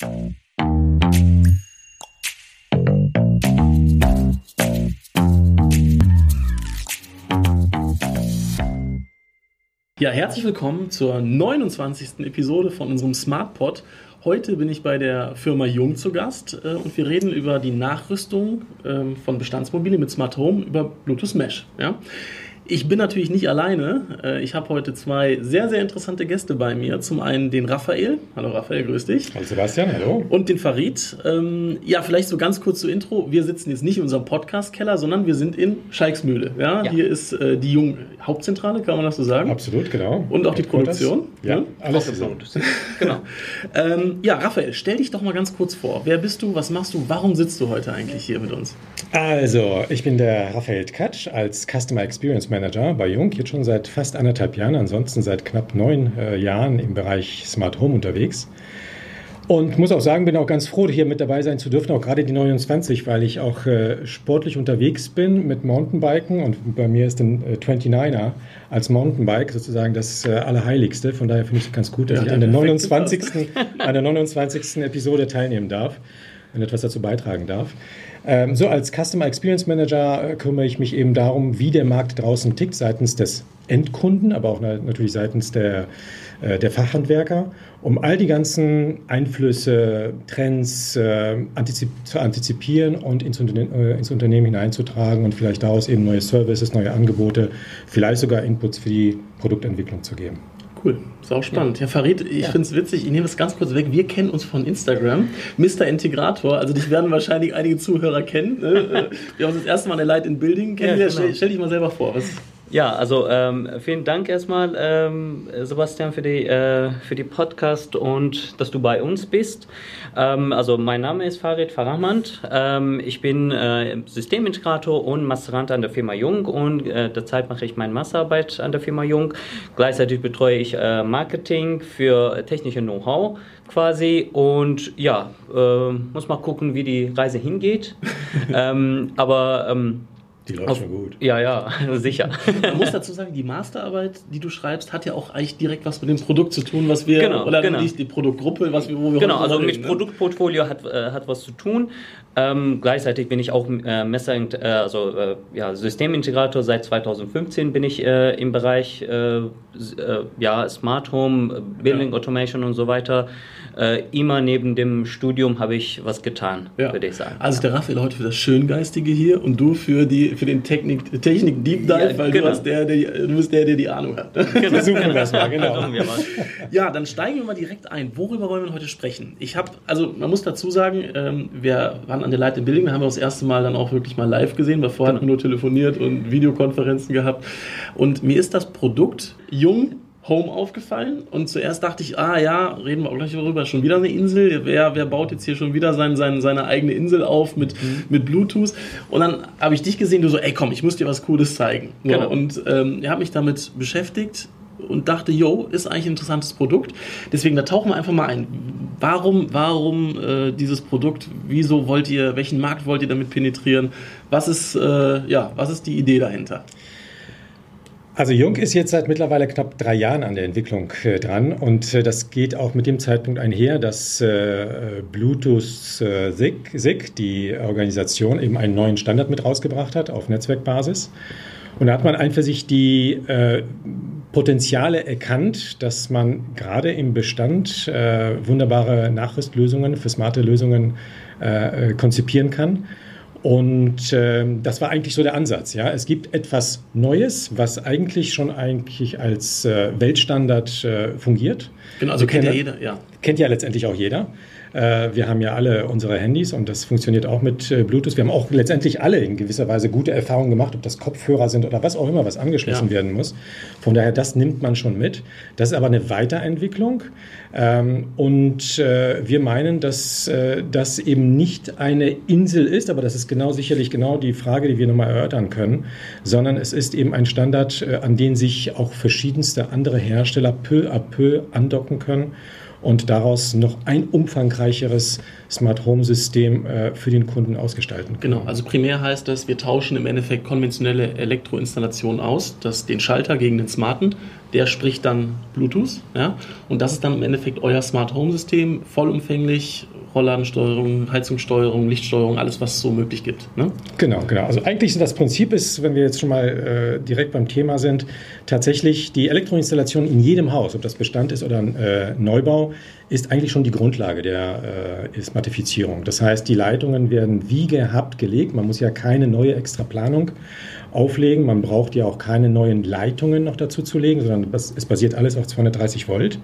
Ja, herzlich willkommen zur 29. Episode von unserem SmartPod. Heute bin ich bei der Firma Jung zu Gast äh, und wir reden über die Nachrüstung ähm, von Bestandsmobilien mit Smart Home über Bluetooth Mesh. Ja? Ich bin natürlich nicht alleine. Äh, ich habe heute zwei sehr, sehr interessante Gäste bei mir. Zum einen den Raphael. Hallo Raphael, grüß dich. Hallo Sebastian, hallo. Und den Farid. Ähm, ja, vielleicht so ganz kurz zur Intro. Wir sitzen jetzt nicht in unserem Podcast-Keller, sondern wir sind in Schalksmühle. Ja, ja. Hier ist äh, die Jung Hauptzentrale, kann man das so sagen? Absolut, genau. Und auch die Produktion. Ja, ja, alles so. genau. ähm, ja, Raphael, stell dich doch mal ganz kurz vor. Wer bist du? Was machst du? Warum sitzt du heute eigentlich hier mit uns? Also, ich bin der Raphael Katsch als Customer Experience Manager bei Jung, jetzt schon seit fast anderthalb Jahren, ansonsten seit knapp neun äh, Jahren im Bereich Smart Home unterwegs. Und muss auch sagen, bin auch ganz froh, hier mit dabei sein zu dürfen, auch gerade die 29, weil ich auch äh, sportlich unterwegs bin mit Mountainbiken und bei mir ist ein äh, 29er als Mountainbike sozusagen das äh, Allerheiligste. Von daher finde ich es ganz gut, dass ja, ich an der, 29. an der 29. Episode teilnehmen darf und etwas dazu beitragen darf. Ähm, so als Customer Experience Manager äh, kümmere ich mich eben darum, wie der Markt draußen tickt, seitens des Endkunden, aber auch natürlich seitens der, äh, der Fachhandwerker, um all die ganzen Einflüsse, Trends äh, antizip zu antizipieren und ins, Unterne äh, ins Unternehmen hineinzutragen und vielleicht daraus eben neue Services, neue Angebote, vielleicht sogar Inputs für die Produktentwicklung zu geben. Cool, sau spannend. Ja, ja Farid, ich ja. finde es witzig, ich nehme es ganz kurz weg. Wir kennen uns von Instagram. Mr. Integrator, also dich werden wahrscheinlich einige Zuhörer kennen. Ne? Wir haben uns das erste Mal in der Light in Building kennengelernt. Ja, genau. stell, dich mal selber vor. Was ja, also ähm, vielen Dank erstmal, ähm, Sebastian, für die, äh, für die Podcast und dass du bei uns bist. Ähm, also mein Name ist Farid Farahmand. Ähm, ich bin äh, Systemintegrator und Masterand an der Firma Jung und äh, derzeit mache ich meine Masterarbeit an der Firma Jung. Gleichzeitig betreue ich äh, Marketing für technische Know-how quasi und ja, äh, muss mal gucken, wie die Reise hingeht. ähm, aber ähm, die läuft Auf, schon gut. Ja, ja, sicher. Man muss dazu sagen, die Masterarbeit, die du schreibst, hat ja auch eigentlich direkt was mit dem Produkt zu tun, was wir, genau, oder genau. die, die Produktgruppe, was wir, wo wir Genau, also mit ne? Produktportfolio hat, äh, hat was zu tun. Ähm, gleichzeitig bin ich auch äh, Messer, äh, also äh, ja, Systemintegrator. Seit 2015 bin ich äh, im Bereich äh, ja, Smart Home, Building ja. Automation und so weiter äh, immer neben dem Studium habe ich was getan, ja. würde ich sagen. Also der Raphael heute für das Schöngeistige hier und du für, die, für den Technik, Technik Deep Dive, ja, weil genau. du, der, der, du bist der, der die Ahnung hat. Genau. Versuchen wir das mal, genau. ja, dann steigen wir mal direkt ein. Worüber wollen wir heute sprechen? Ich habe, also man muss dazu sagen, ähm, wir waren an der Light in Building, da haben wir das erste Mal dann auch wirklich mal live gesehen, weil vorher genau. hatten wir nur telefoniert und Videokonferenzen gehabt. Und mir ist das Produkt jung Home aufgefallen und zuerst dachte ich, ah ja, reden wir auch gleich darüber, schon wieder eine Insel. Wer, wer baut jetzt hier schon wieder sein, sein, seine eigene Insel auf mit, mhm. mit Bluetooth? Und dann habe ich dich gesehen, du so, ey komm, ich muss dir was Cooles zeigen. So, genau. Und ähm, ich habe mich damit beschäftigt und dachte, yo, ist eigentlich ein interessantes Produkt. Deswegen, da tauchen wir einfach mal ein. Warum, warum äh, dieses Produkt? Wieso wollt ihr, welchen Markt wollt ihr damit penetrieren? Was ist, äh, ja, was ist die Idee dahinter? Also Jung ist jetzt seit mittlerweile knapp drei Jahren an der Entwicklung äh, dran und äh, das geht auch mit dem Zeitpunkt einher, dass äh, Bluetooth äh, SIG, SIG, die Organisation, eben einen neuen Standard mit rausgebracht hat auf Netzwerkbasis. Und da hat man einfach sich die äh, Potenziale erkannt, dass man gerade im Bestand äh, wunderbare Nachrüstlösungen für smarte Lösungen konzipieren kann und äh, das war eigentlich so der Ansatz. Ja, es gibt etwas Neues, was eigentlich schon eigentlich als äh, Weltstandard äh, fungiert. Genau, also kennt ja jeder, ja. Kennt ja letztendlich auch jeder. Äh, wir haben ja alle unsere Handys und das funktioniert auch mit äh, Bluetooth. Wir haben auch letztendlich alle in gewisser Weise gute Erfahrungen gemacht, ob das Kopfhörer sind oder was auch immer, was angeschlossen ja. werden muss. Von daher, das nimmt man schon mit. Das ist aber eine Weiterentwicklung. Ähm, und äh, wir meinen, dass das eben nicht eine Insel ist, aber das ist genau sicherlich genau die Frage, die wir nochmal erörtern können, sondern es ist eben ein Standard, an den sich auch verschiedenste andere Hersteller peu à peu andocken können und daraus noch ein umfangreicheres Smart Home System äh, für den Kunden ausgestalten können. Genau, also primär heißt das, wir tauschen im Endeffekt konventionelle Elektroinstallationen aus, das den Schalter gegen den smarten, der spricht dann Bluetooth, ja, und das ist dann im Endeffekt euer Smart Home System, vollumfänglich Rollladensteuerung, Heizungssteuerung, Lichtsteuerung, alles, was es so möglich gibt. Ne? Genau, genau. Also eigentlich das Prinzip ist, wenn wir jetzt schon mal äh, direkt beim Thema sind, tatsächlich die Elektroinstallation in jedem Haus, ob das Bestand ist oder ein äh, Neubau, ist eigentlich schon die Grundlage der äh, Smartifizierung. Das heißt, die Leitungen werden wie gehabt gelegt. Man muss ja keine neue Extraplanung auflegen. Man braucht ja auch keine neuen Leitungen noch dazu zu legen, sondern es basiert alles auf 230 Volt.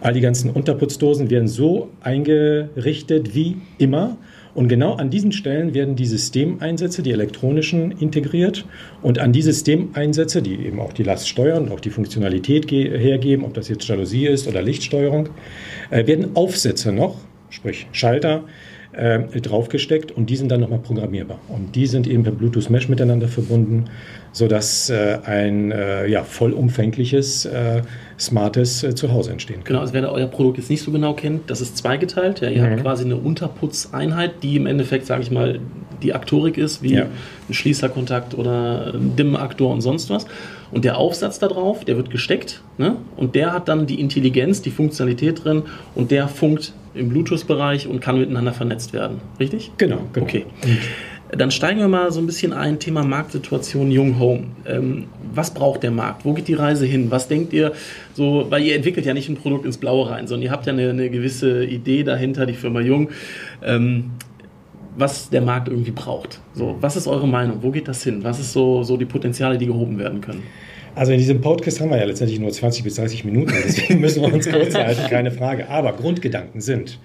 All die ganzen Unterputzdosen werden so eingerichtet wie immer. Und genau an diesen Stellen werden die Systemeinsätze, die elektronischen, integriert. Und an die Systemeinsätze, die eben auch die Last steuern, auch die Funktionalität hergeben, ob das jetzt Jalousie ist oder Lichtsteuerung, äh, werden Aufsätze noch, sprich Schalter, äh, draufgesteckt und die sind dann nochmal programmierbar. Und die sind eben per Bluetooth Mesh miteinander verbunden, sodass äh, ein äh, ja, vollumfängliches, äh, smartes äh, Zuhause entstehen kann. Genau, also wer euer Produkt jetzt nicht so genau kennt, das ist zweigeteilt. Ja, ihr mhm. habt quasi eine Unterputzeinheit, die im Endeffekt, sage ich mal, die Aktorik ist, wie ja. ein Schließerkontakt oder ein Dimmaktor und sonst was. Und der Aufsatz da drauf, der wird gesteckt ne? und der hat dann die Intelligenz, die Funktionalität drin und der funkt im Bluetooth-Bereich und kann miteinander vernetzt werden. Richtig? Genau. genau. Okay. Dann steigen wir mal so ein bisschen ein, Thema Marktsituation Jung Home. Ähm, was braucht der Markt? Wo geht die Reise hin? Was denkt ihr so, weil ihr entwickelt ja nicht ein Produkt ins Blaue rein, sondern ihr habt ja eine, eine gewisse Idee dahinter, die Firma Jung. Ähm, was der Markt irgendwie braucht. So, was ist eure Meinung? Wo geht das hin? Was ist so, so die Potenziale, die gehoben werden können? Also in diesem Podcast haben wir ja letztendlich nur 20 bis 30 Minuten, deswegen müssen wir uns kurz halten, keine Frage. Aber Grundgedanken sind,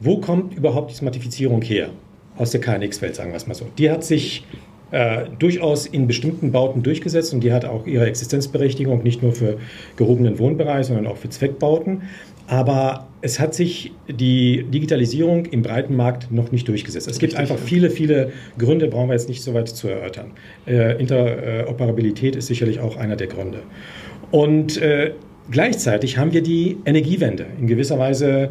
wo kommt überhaupt die Smartifizierung her? Aus der KNX-Welt, sagen wir es mal so. Die hat sich äh, durchaus in bestimmten Bauten durchgesetzt und die hat auch ihre Existenzberechtigung nicht nur für gehobenen Wohnbereich, sondern auch für Zweckbauten. Aber es hat sich die Digitalisierung im breiten Markt noch nicht durchgesetzt. Es gibt einfach viele, viele Gründe, brauchen wir jetzt nicht so weit zu erörtern. Äh, Interoperabilität ist sicherlich auch einer der Gründe. Und äh, gleichzeitig haben wir die Energiewende. In gewisser Weise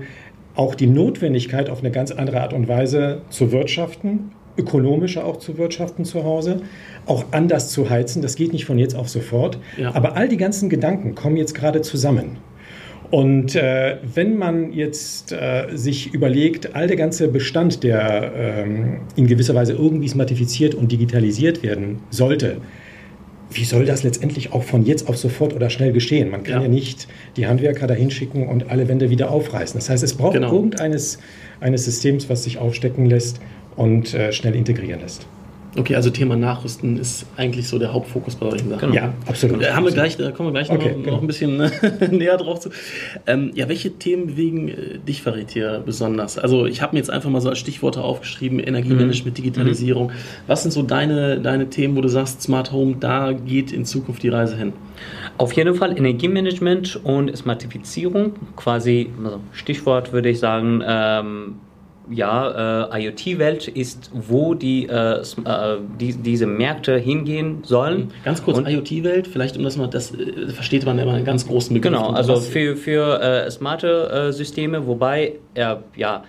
auch die Notwendigkeit, auf eine ganz andere Art und Weise zu wirtschaften, ökonomischer auch zu wirtschaften zu Hause, auch anders zu heizen. Das geht nicht von jetzt auf sofort. Ja. Aber all die ganzen Gedanken kommen jetzt gerade zusammen. Und äh, wenn man jetzt äh, sich überlegt, all der ganze Bestand, der ähm, in gewisser Weise irgendwie smartifiziert und digitalisiert werden sollte, wie soll das letztendlich auch von jetzt auf sofort oder schnell geschehen? Man kann ja, ja nicht die Handwerker dahin schicken und alle Wände wieder aufreißen. Das heißt, es braucht genau. irgendeines eines Systems, was sich aufstecken lässt und äh, schnell integrieren lässt. Okay, also Thema Nachrüsten ist eigentlich so der Hauptfokus bei Sachen. Genau. Ja, absolut. Da, haben wir gleich, da kommen wir gleich okay, noch, genau. noch, ein bisschen näher drauf zu. Ähm, ja, welche Themen bewegen äh, dich, Farid, hier besonders? Also ich habe mir jetzt einfach mal so als Stichworte aufgeschrieben, Energiemanagement, mhm. Digitalisierung. Mhm. Was sind so deine, deine Themen, wo du sagst, Smart Home, da geht in Zukunft die Reise hin? Auf jeden Fall Energiemanagement und Smartifizierung, quasi, also Stichwort würde ich sagen, ähm, ja, äh, IoT-Welt ist, wo die, äh, äh, die, diese Märkte hingehen sollen. Ganz kurz, IoT-Welt, vielleicht um das mal, das äh, versteht man immer einen ganz großen Begriff. Genau, also für, für äh, smarte äh, Systeme, wobei, ja,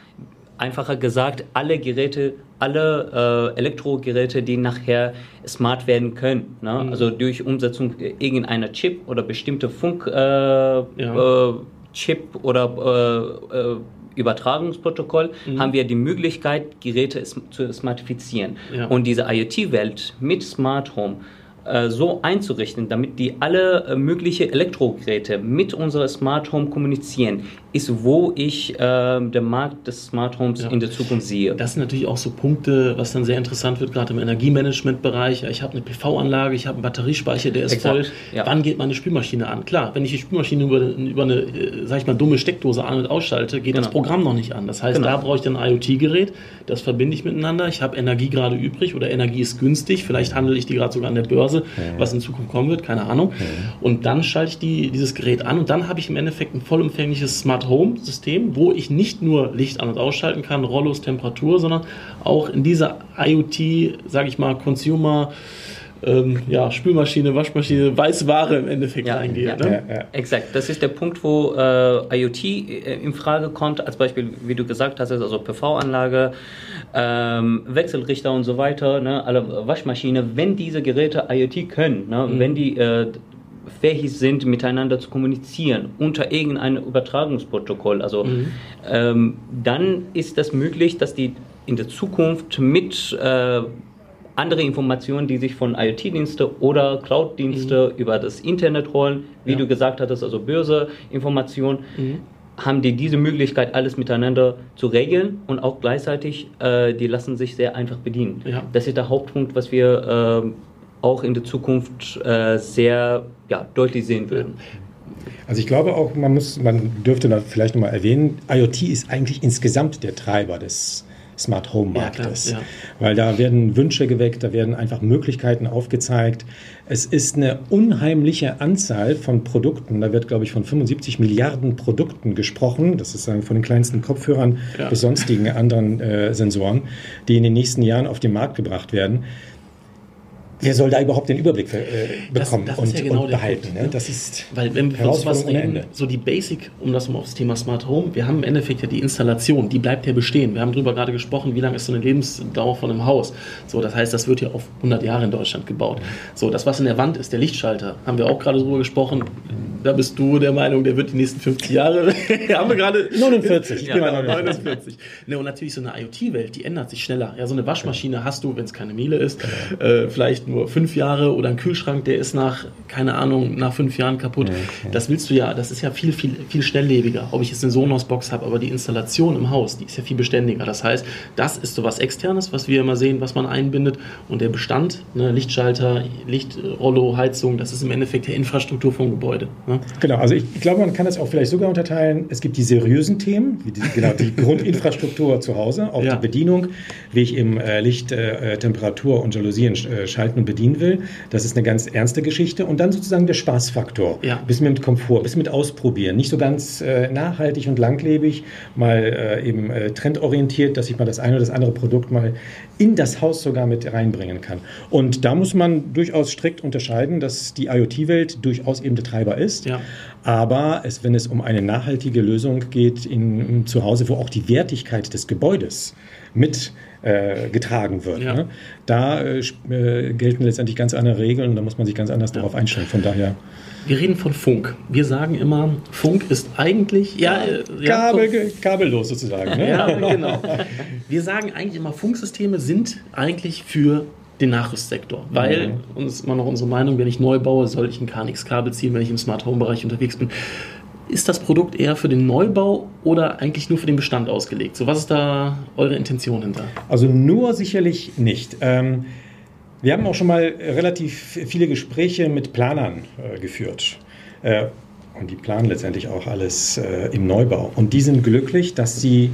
einfacher gesagt, alle Geräte, alle Elektrogeräte, die nachher smart werden können. Ne? Mhm. Also durch Umsetzung irgendeiner Chip oder bestimmte Funk ja. Chip oder Übertragungsprotokoll mhm. haben wir die Möglichkeit, Geräte zu smartifizieren. Ja. Und diese IoT-Welt mit Smart Home äh, so einzurichten, damit die alle äh, mögliche Elektrogeräte mit unserer Smart Home kommunizieren, ist, wo ich äh, den Markt des Smart Homes ja. in der Zukunft sehe. Das sind natürlich auch so Punkte, was dann sehr interessant wird, gerade im Energiemanagement-Bereich. Ich habe eine PV-Anlage, ich habe einen Batteriespeicher, der ist Exakt. voll. Ja. Wann geht meine Spülmaschine an? Klar, wenn ich die Spülmaschine über, über eine, äh, sag ich mal, dumme Steckdose an- und ausschalte, geht genau. das Programm noch nicht an. Das heißt, genau. da brauche ich dann ein IoT-Gerät, das verbinde ich miteinander. Ich habe Energie gerade übrig oder Energie ist günstig. Vielleicht handle ich die gerade sogar an der Börse, mhm. was in Zukunft kommen wird, keine Ahnung. Und dann schalte ich die, dieses Gerät an und dann habe ich im Endeffekt ein vollumfängliches Smart Smart Home System, wo ich nicht nur Licht an- und ausschalten kann, Rollos, Temperatur, sondern auch in dieser IoT, sage ich mal, Consumer ähm, ja, Spülmaschine, Waschmaschine, Weißware im Endeffekt Ja, reingehe. ja. Ne? Ja, ja. Exakt, das ist der Punkt, wo äh, IoT äh, in Frage kommt, als Beispiel, wie du gesagt hast, also PV-Anlage, ähm, Wechselrichter und so weiter, ne, alle Waschmaschine, wenn diese Geräte IoT können, ne, wenn die äh, fähig sind, miteinander zu kommunizieren unter irgendeinem Übertragungsprotokoll, also ähm, dann ist das möglich, dass die in der Zukunft mit äh, andere Informationen, die sich von IoT-Dienste oder Cloud-Dienste über das Internet holen, wie Ja. du gesagt hattest, also Börse-Informationen, haben die diese Möglichkeit, alles miteinander zu regeln und auch gleichzeitig, äh, die lassen sich sehr einfach bedienen. Ja. Das ist der Hauptpunkt, was wir ähm, auch in der Zukunft äh, sehr ja, deutlich sehen würden. Also ich glaube auch, man muss, man dürfte da vielleicht nochmal erwähnen, IoT ist eigentlich insgesamt der Treiber des Smart Home Marktes. Ja, klar, Weil da werden Wünsche geweckt, da werden einfach Möglichkeiten aufgezeigt. Es ist eine unheimliche Anzahl von Produkten. Da wird, glaube ich, von 75 Milliarden Produkten gesprochen. Das ist sagen, von den kleinsten Kopfhörern Ja. bis sonstigen anderen äh, Sensoren, die in den nächsten Jahren auf den Markt gebracht werden. Wer soll da überhaupt den Überblick äh, Das- bekommen das ist und, ja genau und der behalten? Punkt, ne? ne? Das ist Weil wenn wir sowas reden, so die Basic, um das mal aufs Thema Smart Home, wir haben im Endeffekt ja die Installation, die bleibt ja bestehen. Wir haben darüber gerade gesprochen, wie lange ist so eine Lebensdauer von einem Haus. So, das heißt, das wird ja auf 100 Jahre in Deutschland gebaut. So, das, was in der Wand ist, der Lichtschalter, haben wir auch gerade drüber gesprochen. Da bist du der Meinung, der wird die nächsten 50 Jahre. haben wir gerade 49, ich ja, bin bei 49. 49. Ne, und natürlich so eine IoT-Welt, die ändert sich schneller. Ja, so eine Waschmaschine hast du, wenn es keine Miele ist, äh, vielleicht nur fünf Jahre oder ein Kühlschrank, der ist nach, keine Ahnung, nach fünf Jahren kaputt. Das willst du ja, das ist ja viel, viel, viel schnelllebiger. Ob ich jetzt eine Sonos-Box habe, aber die Installation im Haus, die ist ja viel beständiger. Das heißt, das ist so was Externes, was wir immer sehen, was man einbindet. Und der Bestand, ne, Lichtschalter, Lichtrollo, Heizung, das ist im Endeffekt die Infrastruktur vom Gebäude. Ne? Genau, also ich, ich glaube, man kann das auch vielleicht sogar unterteilen. Es gibt die seriösen Themen, wie die, genau, die Grundinfrastruktur zu Hause, auch Ja. die Bedienung, wie ich eben äh, Licht, äh, Temperatur und Jalousien äh, schalten und bedienen will. Das ist eine ganz ernste Geschichte. Und dann sozusagen der Spaßfaktor. Ja. Bisschen mit Komfort, bisschen mit Ausprobieren. Nicht so ganz äh, nachhaltig und langlebig, mal äh, eben äh, trendorientiert, dass ich mal das eine oder das andere Produkt mal in das Haus sogar mit reinbringen kann. Und da muss man durchaus strikt unterscheiden, dass die IoT-Welt durchaus eben der Treiber ist. Ja. Aber es, wenn es um eine nachhaltige Lösung geht in, im Zuhause, wo auch die Wertigkeit des Gebäudes mit äh, getragen wird, Ja. ne? da äh, äh, gelten letztendlich ganz andere Regeln und da muss man sich ganz anders darauf einstellen. Von daher Wir reden von Funk. Wir sagen immer, Funk ist eigentlich. Ja, äh, ja, Kabel, kabellos sozusagen. Ne? Ja, genau. Wir sagen eigentlich immer, Funksysteme sind eigentlich für den Nachrüstsektor, weil, Mhm. und das ist immer noch unsere Meinung, wenn ich neu baue, soll ich ein KNX-Kabel ziehen, wenn ich im Smart Home-Bereich unterwegs bin. Ist das Produkt eher für den Neubau oder eigentlich nur für den Bestand ausgelegt? So, was ist da eure Intention hinter? Also nur sicherlich nicht. Ähm, wir haben auch schon mal relativ viele Gespräche mit Planern äh, geführt. Äh, und die planen letztendlich auch alles äh, im Neubau. Und die sind glücklich, dass sie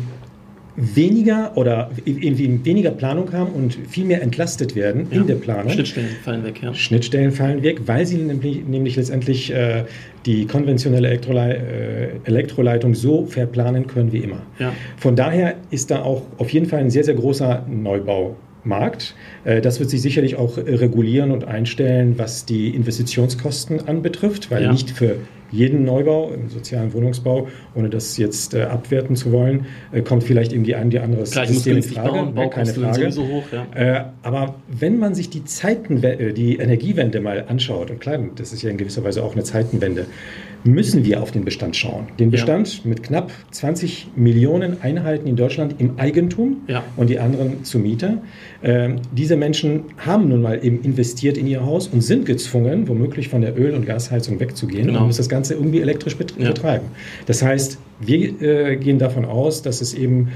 weniger oder irgendwie weniger Planung haben und viel mehr entlastet werden in der Planung. Schnittstellen fallen weg, ja. Schnittstellen fallen weg, weil sie nämlich, nämlich letztendlich äh, die konventionelle Elektrolei äh, Elektroleitung so verplanen können wie immer. Ja. Von daher ist da auch auf jeden Fall ein sehr, sehr großer Neubaumarkt. Äh, das wird sich sicherlich auch regulieren und einstellen, was die Investitionskosten anbetrifft, weil Ja. nicht für jeden Neubau im sozialen Wohnungsbau, ohne das jetzt äh, abwerten zu wollen, äh, kommt vielleicht irgendwie ein die andere Klar, ich muss System in Frage, bauen, ne, keine Frage. sowieso hoch, ja. Äh, aber wenn man sich die Zeitenwe äh, die Energiewende mal anschaut, und klar, das ist ja in gewisser Weise auch eine Zeitenwende, müssen wir auf den Bestand schauen. Den Bestand mit knapp 20 Millionen Einheiten in Deutschland im Eigentum Ja. und die anderen zu Mieter. Ähm, diese Menschen haben nun mal eben investiert in ihr Haus und sind gezwungen, womöglich von der Öl- und Gasheizung wegzugehen Genau. und müssen das Ganze irgendwie elektrisch bet Ja. betreiben. Das heißt, wir äh, gehen davon aus, dass es eben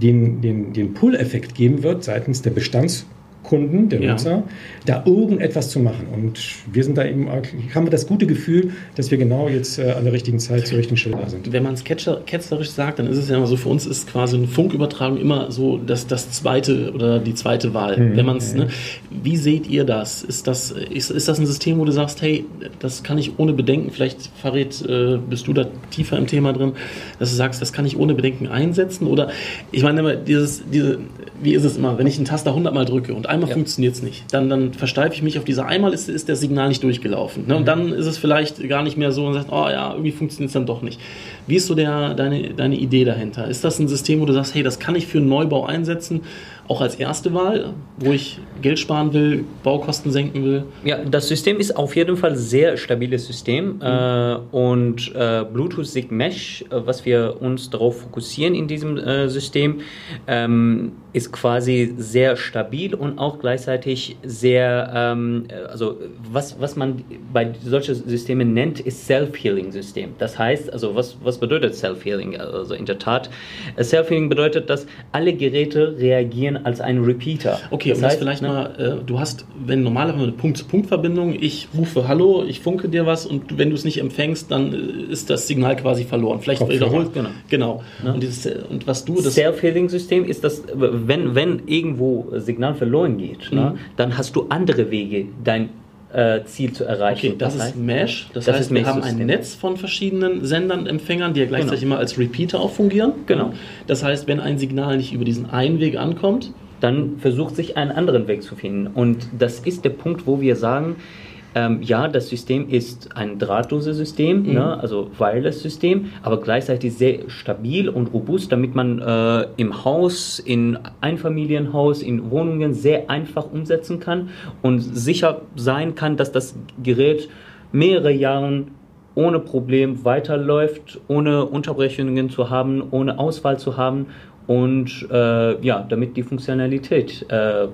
den, den, den Pull-Effekt geben wird seitens der Bestandskunden, der Ja. Nutzer, da irgendetwas zu machen. Und wir sind da eben, haben wir das gute Gefühl, dass wir genau jetzt äh, an der richtigen Zeit zur richtigen Stelle da sind. Wenn man es ketzer- ketzerisch sagt, dann ist es ja immer so, für uns ist quasi eine Funkübertragung immer so das, das zweite oder die zweite Wahl. Mhm. Wenn man's, ne, wie seht ihr das? Ist, das ist, ist das ein System, wo du sagst, hey, das kann ich ohne Bedenken, vielleicht Farid, äh, bist du da tiefer im Thema drin, dass du sagst, das kann ich ohne Bedenken einsetzen? Oder ich meine immer, dieses, diese, wie ist es immer, wenn ich einen Taster 100 Mal drücke und einmal einmal ja. funktioniert es nicht. Dann, dann versteife ich mich auf diese einmal ist, ist das Signal nicht durchgelaufen. Ne? Und mhm. dann ist es vielleicht gar nicht mehr so und sagt, oh ja, irgendwie funktioniert es dann doch nicht. Wie ist so der, deine, deine Idee dahinter? Ist das ein System, wo du sagst, hey, das kann ich für einen Neubau einsetzen? auch als erste Wahl, wo ich Geld sparen will, Baukosten senken will? Ja, das System ist auf jeden Fall ein sehr stabiles System mhm. äh, und äh, Bluetooth SIG Mesh, äh, was wir uns darauf fokussieren in diesem äh, System, ähm, ist quasi sehr stabil und auch gleichzeitig sehr, ähm, also was, was man bei solchen Systemen nennt, ist Self-Healing-System. Das heißt, also was, was bedeutet Self-Healing? Also in der Tat, Self-Healing bedeutet, dass alle Geräte reagieren als ein Repeater. Okay, das und heißt, das vielleicht ne? mal, äh, du hast, wenn normalerweise eine Punkt-zu-Punkt-Verbindung, ich rufe Hallo, ich funke dir was und wenn du es nicht empfängst, dann äh, ist das Signal quasi verloren. Vielleicht wiederholt. Genau. genau. Ne? Und, dieses, äh, und was du das. Self-Healing-System ist das, wenn, wenn irgendwo Signal verloren geht, ne, mhm. ne, dann hast du andere Wege, dein äh, Ziel zu erreichen. Okay, das, das ist heißt, Mesh. Das, das heißt, wir haben ein Netz von verschiedenen Sendern, Empfängern, die ja gleichzeitig genau. immer als Repeater auch fungieren. Genau. Das heißt, wenn ein Signal nicht über diesen einen Weg ankommt, dann versucht sich einen anderen Weg zu finden. Und das ist der Punkt, wo wir sagen, ähm, ja, das System ist ein drahtloses System, mhm. ne, also Wireless-System, aber gleichzeitig sehr stabil und robust, damit man äh, im Haus, in Einfamilienhaus, in Wohnungen sehr einfach umsetzen kann und sicher sein kann, dass das Gerät mehrere Jahre ohne Problem weiterläuft, ohne Unterbrechungen zu haben, ohne Ausfall zu haben und äh, ja, damit die Funktionalität äh,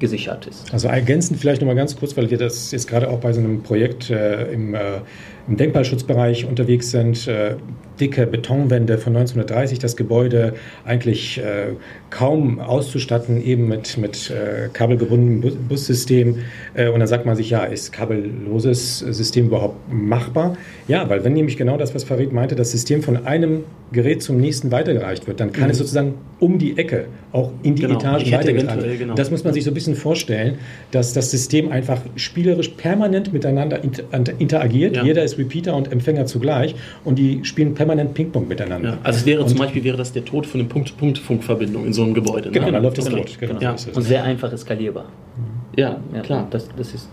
gesichert ist. Also ergänzend vielleicht nochmal ganz kurz, weil wir das jetzt gerade auch bei so einem Projekt äh, im, äh, im Denkmalschutzbereich unterwegs sind. Äh, dicke Betonwände von 1930, das Gebäude eigentlich äh, kaum auszustatten, eben mit, mit äh, kabelgebundenem Bus Bussystem. Äh, und dann sagt man sich, ja, ist kabelloses System überhaupt machbar? Ja, weil wenn nämlich genau das, was Farid meinte, das System von einem Gerät zum nächsten weitergereicht wird, dann kann mhm. es sozusagen um die Ecke, auch in die genau. Etagen weitergetragen werden. Genau. Das muss man sich so ein bisschen vorstellen, dass das System einfach spielerisch permanent miteinander interagiert. Ja. Jeder ist Repeater und Empfänger zugleich und die spielen permanent Ping-Pong miteinander. Ja. Also es wäre und zum Beispiel wäre das der Tod von einer Punkt-to-Punkt-Funkverbindung in so einem Gebäude. Ne? Genau, ne? dann läuft das okay. tot. Genau. Ja. Und sehr einfach skalierbar. Ja, ja klar. Das, das ist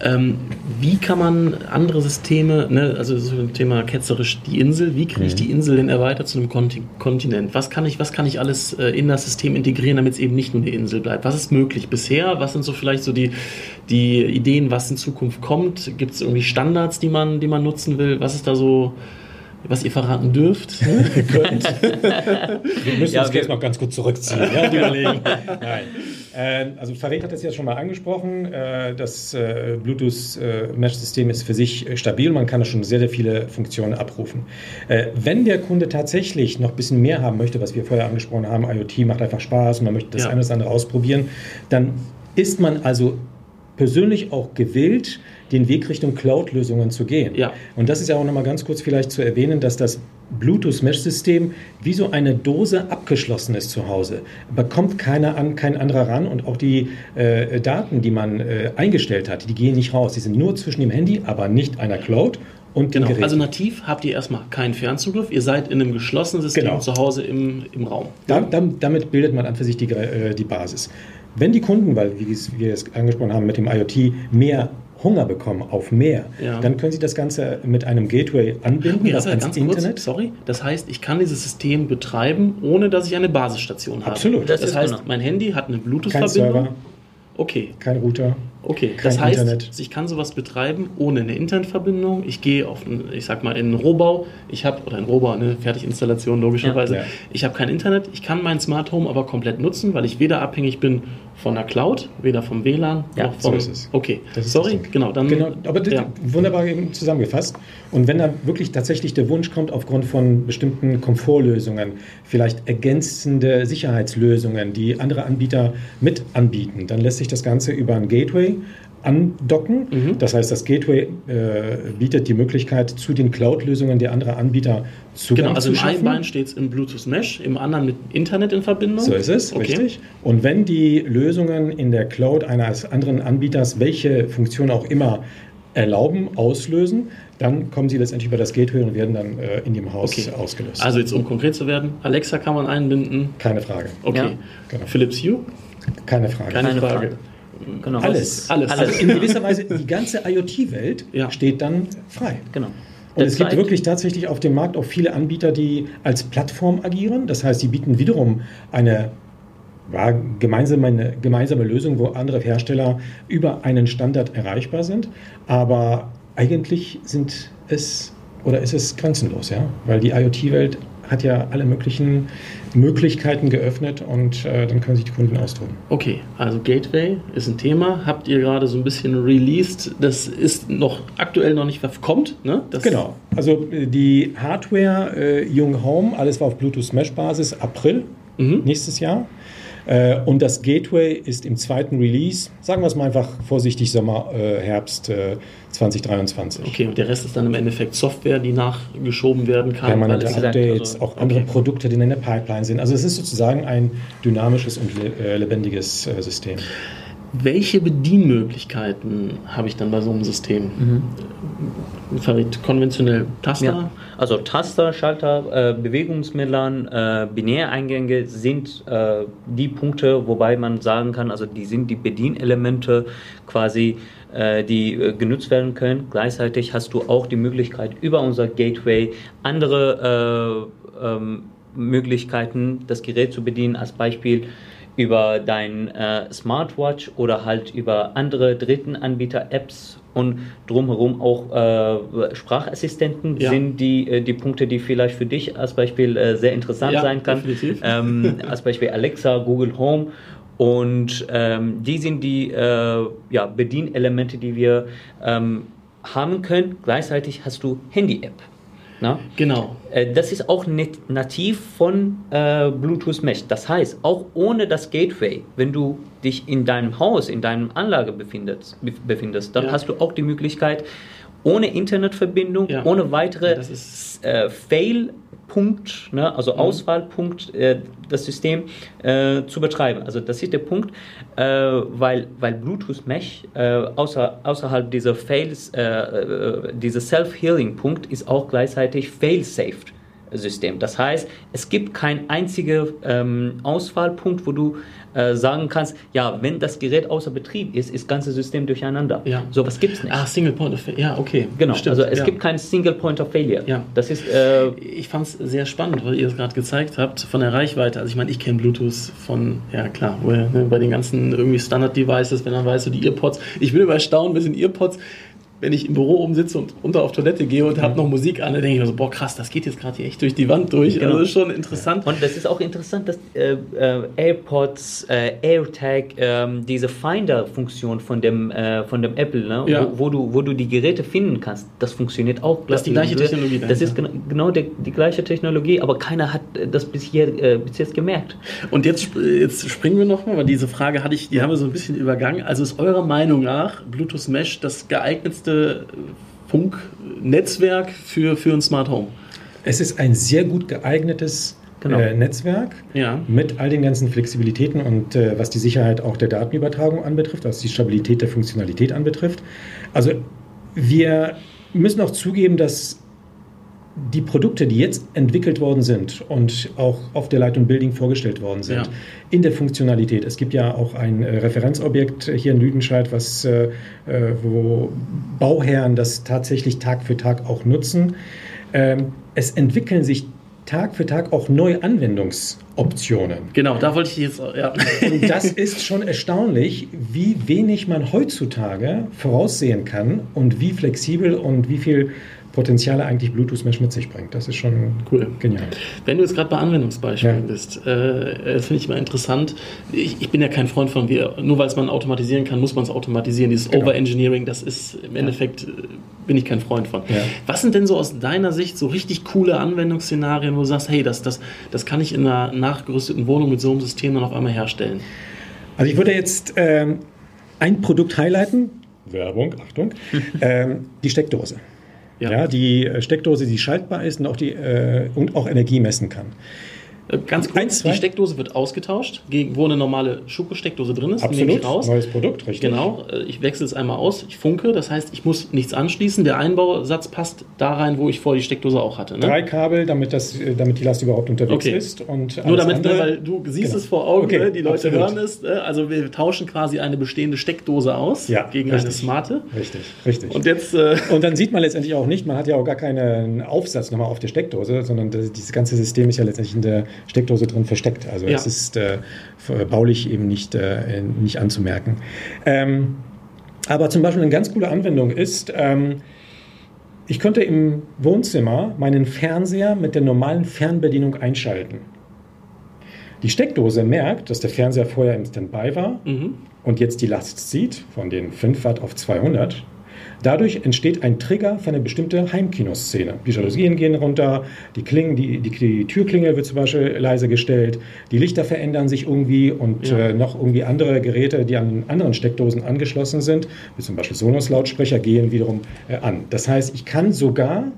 ähm, wie kann man andere Systeme, ne, also so ein Thema ketzerisch die Insel, wie kriege ich mhm. die Insel denn erweitert zu einem Kontinent? Was kann ich, was kann ich alles äh, in das System integrieren, damit es eben nicht nur eine Insel bleibt? Was ist möglich bisher? Was sind so vielleicht so die, die Ideen, was in Zukunft kommt? Gibt es irgendwie Standards, die man, die man nutzen will? Was ist da so was ihr verraten dürft, könnt. wir müssen ja, uns jetzt noch ganz kurz zurückziehen, ja, überlegen. Nein. Äh, also Farid hat das ja schon mal angesprochen. Äh, das äh, Bluetooth-Mesh-System ist für sich stabil. Man kann da schon sehr, sehr viele Funktionen abrufen. Wenn der Kunde tatsächlich noch ein bisschen mehr haben möchte, was wir vorher angesprochen haben, IoT macht einfach Spaß und man möchte das ja. eine oder andere ausprobieren, dann ist man also persönlich auch gewillt, den Weg Richtung Cloud-Lösungen zu gehen. Ja. Und das ist ja auch nochmal ganz kurz vielleicht zu erwähnen, dass das Bluetooth-Mesh-System wie so eine Dose abgeschlossen ist zu Hause. Bekommt keiner an, kein anderer ran und auch die äh, Daten, die man äh, eingestellt hat, die gehen nicht raus. Die sind nur zwischen dem Handy, aber nicht einer Cloud und genau. Also nativ habt ihr erstmal keinen Fernzugriff. Ihr seid in einem geschlossenen System genau. zu Hause im, im Raum. Da, damit bildet man an für sich die, äh, die Basis. Wenn die Kunden, weil wie wir es angesprochen haben mit dem IoT, mehr Hunger bekommen auf mehr, ja. dann können Sie das Ganze mit einem Gateway anbinden, okay, das ans ganz Internet. Kurz, sorry, das heißt, ich kann dieses System betreiben, ohne dass ich eine Basisstation habe. Absolut. Das, das heißt, genau. mein Handy hat eine Bluetooth-Verbindung. Okay. Kein Router. Okay, Kein das heißt, Internet. ich kann sowas betreiben ohne eine Internetverbindung. Ich gehe auf, einen, ich sag mal, in einen Rohbau. Ich habe, oder ein Rohbau, eine Fertiginstallation logischerweise. Ja, ja. Ich habe kein Internet. Ich kann mein Smart Home aber komplett nutzen, weil ich weder abhängig bin von der Cloud, weder vom WLAN ja, noch vom. So ist es. Okay, sorry, genau. Dann, genau, aber ja. wunderbar zusammengefasst. Und wenn dann wirklich tatsächlich der Wunsch kommt, aufgrund von bestimmten Komfortlösungen, vielleicht ergänzende Sicherheitslösungen, die andere Anbieter mit anbieten, dann lässt sich das Ganze über ein Gateway andocken. Mhm. Das heißt, das Gateway äh, bietet die Möglichkeit, zu den Cloud-Lösungen der anderen Anbieter Zugang genau, also zu schaffen. im einen Bein steht es im Bluetooth Mesh, im anderen mit Internet in Verbindung. So ist es, okay. richtig. Und wenn die Lösungen in der Cloud eines anderen Anbieters, welche Funktion auch immer erlauben, auslösen, dann kommen sie letztendlich über das Gateway und werden dann äh, in dem Haus okay. ausgelöst. Also jetzt um konkret zu werden, Alexa kann man einbinden. Keine Frage. Okay. Ja. Genau. Philips Hue? Keine Frage. Keine, Keine Frage. Frage. Genau. Alles. Alles. Also in gewisser Weise, die ganze IoT-Welt Ja. steht dann frei. Genau. Und es gibt wirklich tatsächlich auf dem Markt auch viele Anbieter, die als Plattform agieren. Das heißt, die bieten wiederum eine gemeinsame, eine gemeinsame Lösung, wo andere Hersteller über einen Standard erreichbar sind. Aber eigentlich sind es oder ist es grenzenlos, ja? Weil die IoT-Welt hat ja alle möglichen Möglichkeiten geöffnet und äh, dann können sich die Kunden austoben. Okay, also Gateway ist ein Thema. Habt ihr gerade so ein bisschen released? Das ist noch aktuell noch nicht kommt, ne? Das Genau. Also äh, die Hardware äh, Young Home, alles war auf Bluetooth Mesh Basis, April Mhm. nächstes Jahr. Äh, und das Gateway ist im zweiten Release, sagen wir es mal einfach vorsichtig, Sommer, äh, Herbst äh, 2023. Okay, und der Rest ist dann im Endeffekt Software, die nachgeschoben werden kann. Permanente Updates, also- auch andere okay. Produkte, die in der Pipeline sind. Also es ist sozusagen ein dynamisches und le äh, lebendiges äh, System. Welche Bedienmöglichkeiten habe ich dann bei so einem System? Farid, konventionell Taster? Ja. Also Taster, Schalter, äh, Bewegungsmelern, äh, Binäreingänge sind äh, die Punkte, wobei man sagen kann, also die sind die Bedienelemente quasi, äh, die äh, genutzt werden können. Gleichzeitig hast du auch die Möglichkeit über unser Gateway andere äh, ähm, Möglichkeiten, das Gerät zu bedienen. Als Beispiel über dein äh, Smartwatch oder halt über andere dritten Anbieter Apps und drumherum auch äh, Sprachassistenten Ja. sind die, äh, die Punkte, die vielleicht für dich als Beispiel äh, sehr interessant Ja, sein kann. Ähm, als Beispiel Alexa, Google Home. Und ähm, die sind die äh, ja, Bedienelemente, die wir ähm, haben können. Gleichzeitig hast du Handy-App. Na? Genau. Äh, Das ist auch nativ von äh, Bluetooth Mesh. Das heißt, auch ohne das Gateway, wenn du dich in deinem Haus, in deinem Anlage befindest, bef- befindest dann Ja. hast du auch die Möglichkeit, ohne Internetverbindung, Ja. ohne weitere ist- äh, Fail-Punkt, ne, also Mhm. Auswahlpunkt, äh, das System äh, zu betreiben. Also das ist der Punkt, äh, weil, weil Bluetooth Mesh äh, außer, außerhalb dieser Fails, äh, dieser Self-Healing-Punkt ist auch gleichzeitig fail-safe. System. Das heißt, es gibt keinen einzigen ähm, Auswahlpunkt, wo du äh, sagen kannst, ja, wenn das Gerät außer Betrieb ist, ist das ganze System durcheinander. Ja. Sowas gibt es nicht. Ah, Single Point of Failure. Ja, okay. genau, Stimmt, also es ja. gibt keinen Single Point of Failure. Ja. Das ist äh, Ich fand es sehr spannend, weil ihr es gerade gezeigt habt, von der Reichweite. Also ich meine, ich kenne Bluetooth von, ja klar, ne, bei den ganzen irgendwie Standard-Devices, wenn dann weißt du, die Earpods. Ich bin immer erstaunt, wir sind Earpods, wenn ich im Büro oben sitze und unter auf Toilette gehe und habe noch Musik an, dann denke ich mir so, boah krass, das geht jetzt gerade hier echt durch die Wand durch. Genau. Also das ist schon interessant. Und das ist auch interessant, dass äh, äh, AirPods, äh, AirTag, ähm, diese Finder-Funktion von dem, äh, von dem Apple, ne? Ja. wo, wo, du, wo du die Geräte finden kannst, das funktioniert auch. Das ist die gleiche Technologie Das ist genau, genau die, die gleiche Technologie, aber keiner hat äh, das bis, hier, bis jetzt gemerkt. Und jetzt, jetzt springen wir nochmal, weil diese Frage hatte ich, die haben wir so ein bisschen übergangen. Also ist eurer Meinung nach Bluetooth Mesh das geeignetste Funknetzwerk für, für ein Smart Home? Es ist ein sehr gut geeignetes Genau. äh, Netzwerk Ja. mit all den ganzen Flexibilitäten und äh, was die Sicherheit auch der Datenübertragung anbetrifft, was die Stabilität der Funktionalität anbetrifft. Also wir müssen auch zugeben, dass die Produkte, die jetzt entwickelt worden sind und auch auf der Light Building vorgestellt worden sind, Ja. in der Funktionalität. Es gibt ja auch ein äh, Referenzobjekt hier in Lüdenscheid, was, äh, äh, wo Bauherren das tatsächlich Tag für Tag auch nutzen. Ähm, es entwickeln sich Tag für Tag auch neue Anwendungsoptionen. Genau, da wollte ich jetzt, ja. Und das ist schon erstaunlich, wie wenig man heutzutage voraussehen kann und wie flexibel und wie viel Potenziale eigentlich Bluetooth Mesh mit sich bringt. Das ist schon Cool. genial. Wenn du jetzt gerade bei Anwendungsbeispielen Ja. bist, äh, das finde ich mal interessant. Ich, ich bin ja kein Freund von, wir, nur weil es man automatisieren kann, muss man es automatisieren. Dieses Genau. Overengineering, das ist im Endeffekt, äh, bin ich kein Freund von. Ja. Was sind denn so aus deiner Sicht so richtig coole Anwendungsszenarien, wo du sagst, hey, das, das, das kann ich in einer nachgerüsteten Wohnung mit so einem System dann auf einmal herstellen? Also ich würde jetzt ähm, ein Produkt highlighten. Werbung, Achtung. ähm, die Steckdose. Ja. Ja. die äh, Steckdose, die schaltbar ist und auch, die, äh, und auch Energie messen kann. Ganz kurz, die Steckdose wird ausgetauscht, wo eine normale Schuko-Steckdose drin ist. Absolut, nehme ich raus. neues Produkt, richtig. Genau, äh, ich wechsle es einmal aus, ich funke, das heißt, ich muss nichts anschließen. Der Einbausatz passt da rein, wo ich vor die Steckdose auch hatte. Ne? Drei Kabel, damit, das, äh, damit die Last überhaupt unterwegs Okay. ist. Und Nur damit, andere, weil du siehst Genau. es vor Augen, Okay, ne? die Leute absolut. hören es. ne? Also wir tauschen quasi eine bestehende Steckdose aus Ja, gegen richtig. eine smarte. Richtig, richtig. Und jetzt, äh, Und dann sieht man letztendlich auch nicht, man hat ja auch gar keinen Aufsatz nochmal auf der Steckdose, sondern das, dieses ganze System ist ja letztendlich in der Steckdose drin versteckt. Also Ja. es ist äh, baulich eben nicht, äh, nicht anzumerken. Ähm, aber zum Beispiel eine ganz coole Anwendung ist, ähm, ich könnte im Wohnzimmer meinen Fernseher mit der normalen Fernbedienung einschalten. Die Steckdose merkt, dass der Fernseher vorher im Standby war mhm. und jetzt die Last zieht von den 5 Watt auf 200. Dadurch entsteht ein Trigger für eine bestimmte Heimkinoszene. Die Jalousien gehen runter, die, Klingen, die, die, die Türklingel wird zum Beispiel leise gestellt, die Lichter verändern sich irgendwie und Ja. äh, noch irgendwie andere Geräte, die an anderen Steckdosen angeschlossen sind, wie zum Beispiel Sonos-Lautsprecher, gehen wiederum äh, an. Das heißt, ich kann sogar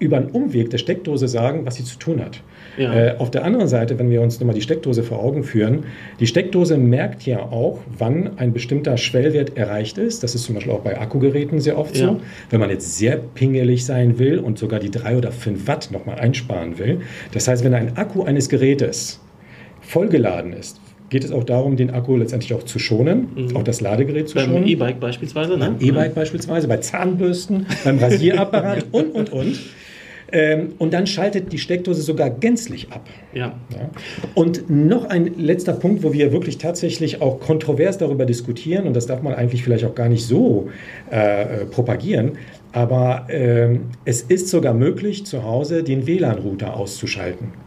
über einen Umweg der Steckdose sagen, was sie zu tun hat. Ja. Äh, auf der anderen Seite, wenn wir uns nochmal die Steckdose vor Augen führen, die Steckdose merkt ja auch, wann ein bestimmter Schwellwert erreicht ist. Das ist zum Beispiel auch bei Akkugeräten sehr oft Ja. so. Wenn man jetzt sehr pingelig sein will und sogar die 3 oder 5 Watt nochmal einsparen will. Das heißt, wenn ein Akku eines Gerätes vollgeladen ist, geht es auch darum, den Akku letztendlich auch zu schonen, Mhm. auch das Ladegerät zu beim schonen. E-Bike beispielsweise. Ne? Beim E-Bike beispielsweise, bei Zahnbürsten, beim Rasierapparat und, und, und. Ähm, und dann schaltet die Steckdose sogar gänzlich ab. Ja. Ja. Und noch ein letzter Punkt, wo wir wirklich tatsächlich auch kontrovers darüber diskutieren, und das darf man eigentlich vielleicht auch gar nicht so äh, äh, propagieren, aber ähm, es ist sogar möglich, zu Hause den WLAN-Router auszuschalten.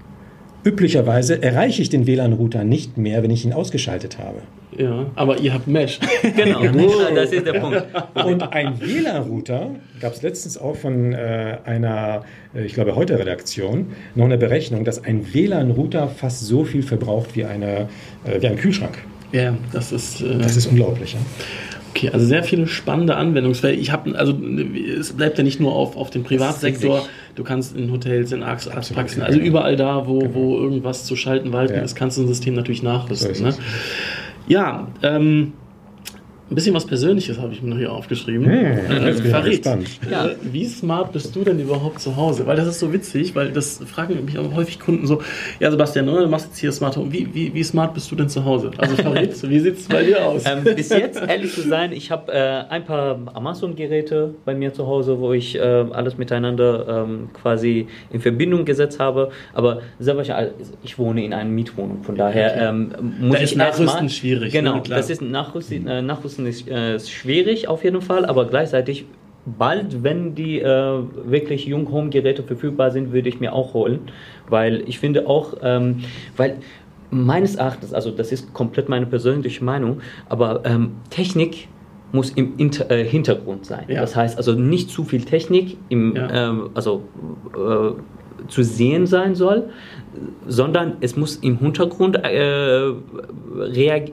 Üblicherweise erreiche ich den WLAN-Router nicht mehr, wenn ich ihn ausgeschaltet habe. ja, aber ihr habt Mesh. Genau, das ist der Punkt. Und ein WLAN-Router gab es letztens auch von äh, einer, äh, ich glaube, heute Redaktion, noch eine Berechnung, dass ein WLAN-Router fast so viel verbraucht wie, eine, äh, wie ein Kühlschrank. ja, das ist. Äh, Das ist unglaublich. Ja? Okay, also sehr viele spannende Anwendungsfälle. Ich habe, also es bleibt ja nicht nur auf, auf dem Privatsektor. Du kannst in Hotels, in Arzt- Arztpraxen, ja, also genau. überall da, wo, wo irgendwas zu schalten, walten Ja. ist, kannst du ein System natürlich nachrüsten. So ne? Ja, ähm, ein bisschen was Persönliches habe ich mir noch hier aufgeschrieben. Hm, Äh, bin ich Farid, gespannt. Ja. äh, wie smart bist du denn überhaupt zu Hause? Weil das ist so witzig, weil das fragen mich auch häufig Kunden so, ja Sebastian, ne, du machst jetzt hier Smart Home, wie, wie, wie smart bist du denn zu Hause? Also Farid, wie sieht es bei dir aus? Ähm, bis jetzt, ehrlich zu sein, ich habe äh, ein paar Amazon-Geräte bei mir zu Hause, wo ich äh, alles miteinander ähm, quasi in Verbindung gesetzt habe. Aber also ich wohne in einer Mietwohnung, von daher ähm, muss Da ich ist Nachrüsten schwierig, Genau, ne, das ist Nachrüsten, äh, Nachrüsten ist, äh, ist schwierig auf jeden Fall, aber gleichzeitig bald, wenn die äh, wirklich Jung Home Geräte verfügbar sind, würde ich mir auch holen, weil ich finde auch, ähm, weil meines Erachtens, also das ist komplett meine persönliche Meinung, aber ähm, Technik muss im Inter äh, Hintergrund sein. Ja. Das heißt also nicht zu viel Technik im, Ja. ähm, also äh, zu sehen sein soll, sondern es muss im Hintergrund äh,